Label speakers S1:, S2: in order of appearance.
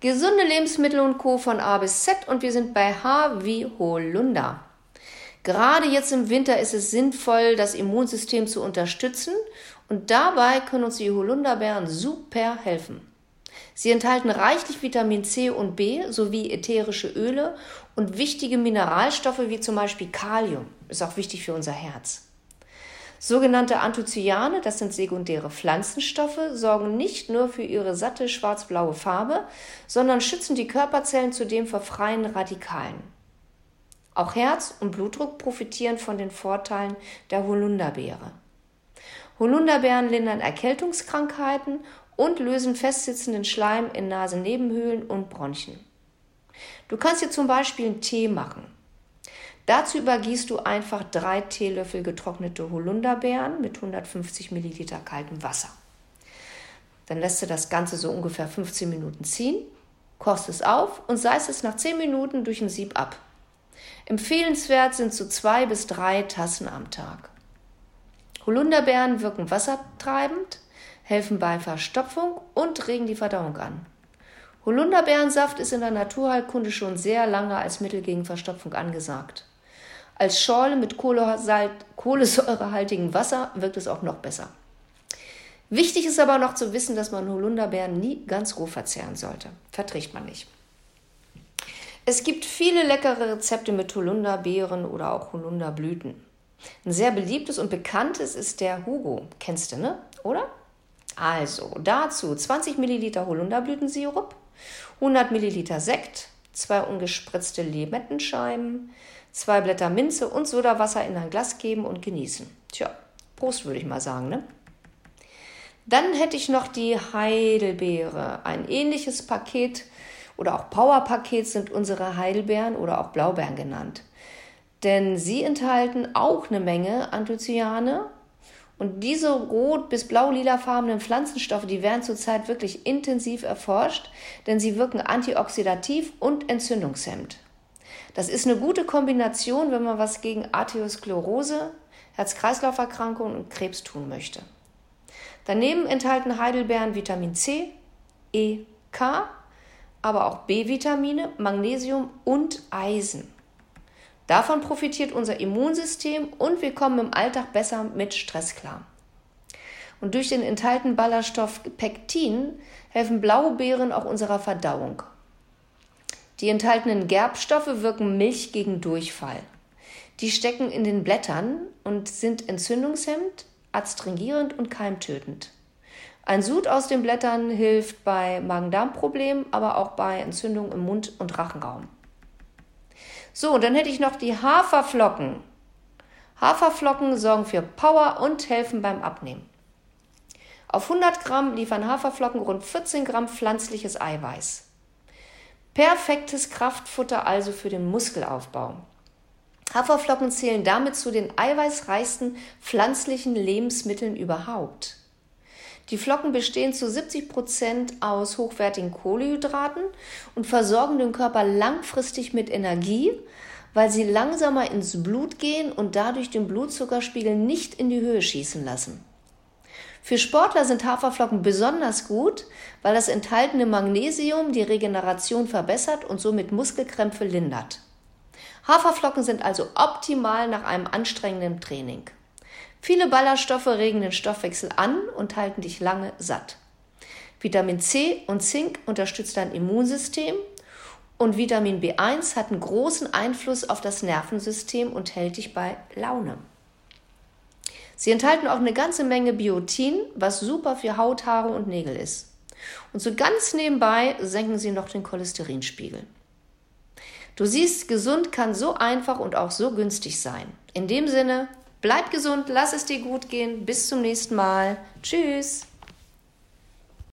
S1: Gesunde Lebensmittel und Co. von A bis Z und wir sind bei H wie Holunder. Gerade jetzt im Winter ist es sinnvoll, das Immunsystem zu unterstützen und dabei können uns die Holunderbeeren super helfen. Sie enthalten reichlich Vitamin C und B sowie ätherische Öle und wichtige Mineralstoffe wie zum Beispiel Kalium. Ist auch wichtig für unser Herz. Sogenannte Anthocyane, das sind sekundäre Pflanzenstoffe, sorgen nicht nur für ihre satte schwarz-blaue Farbe, sondern schützen die Körperzellen zudem vor freien Radikalen. Auch Herz und Blutdruck profitieren von den Vorteilen der Holunderbeere. Holunderbeeren lindern Erkältungskrankheiten und lösen festsitzenden Schleim in Nasennebenhöhlen und Bronchien. Du kannst dir zum Beispiel einen Tee machen. Dazu übergießt du einfach drei Teelöffel getrocknete Holunderbeeren mit 150 Milliliter kaltem Wasser. Dann lässt du das Ganze so ungefähr 15 Minuten ziehen, kochst es auf und seist es nach 10 Minuten durch ein Sieb ab. Empfehlenswert sind so zwei bis drei Tassen am Tag. Holunderbeeren wirken wassertreibend, helfen bei Verstopfung und regen die Verdauung an. Holunderbeerensaft ist in der Naturheilkunde schon sehr lange als Mittel gegen Verstopfung angesagt. Als Schorle mit kohlensäurehaltigem Wasser wirkt es auch noch besser. Wichtig ist aber noch zu wissen, dass man Holunderbeeren nie ganz roh verzehren sollte. Verträgt man nicht. Es gibt viele leckere Rezepte mit Holunderbeeren oder auch Holunderblüten. Ein sehr beliebtes und bekanntes ist der Hugo. Kennst du, ne? Oder? Also dazu 20 Milliliter Holunderblütensirup, 100 Milliliter Sekt, zwei ungespritzte Limettenscheiben, zwei Blätter Minze und Sodawasser in ein Glas geben und genießen. Tja, Prost würde ich mal sagen, ne? Dann hätte ich noch die Heidelbeere. Ein ähnliches Paket oder auch Powerpaket sind unsere Heidelbeeren oder auch Blaubeeren genannt. Denn sie enthalten auch eine Menge Anthocyane und diese rot- bis blau-lilafarbenen Pflanzenstoffe, die werden zurzeit wirklich intensiv erforscht, denn sie wirken antioxidativ und entzündungshemmend. Das ist eine gute Kombination, wenn man was gegen Arteriosklerose, Herz-Kreislauf-Erkrankungen und Krebs tun möchte. Daneben enthalten Heidelbeeren Vitamin C, E, K, aber auch B-Vitamine, Magnesium und Eisen. Davon profitiert unser Immunsystem und wir kommen im Alltag besser mit Stress klar. Und durch den enthaltenen Ballaststoff Pektin helfen blaue Beeren auch unserer Verdauung. Die enthaltenen Gerbstoffe wirken Milch gegen Durchfall. Die stecken in den Blättern und sind entzündungshemmend, adstringierend und keimtötend. Ein Sud aus den Blättern hilft bei Magen-Darm-Problemen, aber auch bei Entzündungen im Mund- und Rachenraum. So, dann hätte ich noch die Haferflocken. Haferflocken sorgen für Power und helfen beim Abnehmen. Auf 100 Gramm liefern Haferflocken rund 14 Gramm pflanzliches Eiweiß. Perfektes Kraftfutter also für den Muskelaufbau. Haferflocken zählen damit zu den eiweißreichsten pflanzlichen Lebensmitteln überhaupt. Die Flocken bestehen zu 70 Prozent aus hochwertigen Kohlehydraten und versorgen den Körper langfristig mit Energie, weil sie langsamer ins Blut gehen und dadurch den Blutzuckerspiegel nicht in die Höhe schießen lassen. Für Sportler sind Haferflocken besonders gut, weil das enthaltene Magnesium die Regeneration verbessert und somit Muskelkrämpfe lindert. Haferflocken sind also optimal nach einem anstrengenden Training. Viele Ballaststoffe regen den Stoffwechsel an und halten dich lange satt. Vitamin C und Zink unterstützt dein Immunsystem und Vitamin B1 hat einen großen Einfluss auf das Nervensystem und hält dich bei Laune. Sie enthalten auch eine ganze Menge Biotin, was super für Haut, Haare und Nägel ist. Und so ganz nebenbei senken sie noch den Cholesterinspiegel. Du siehst, gesund kann so einfach und auch so günstig sein. In dem Sinne, Bleib gesund, lass es dir gut gehen. Bis zum nächsten Mal. Tschüss.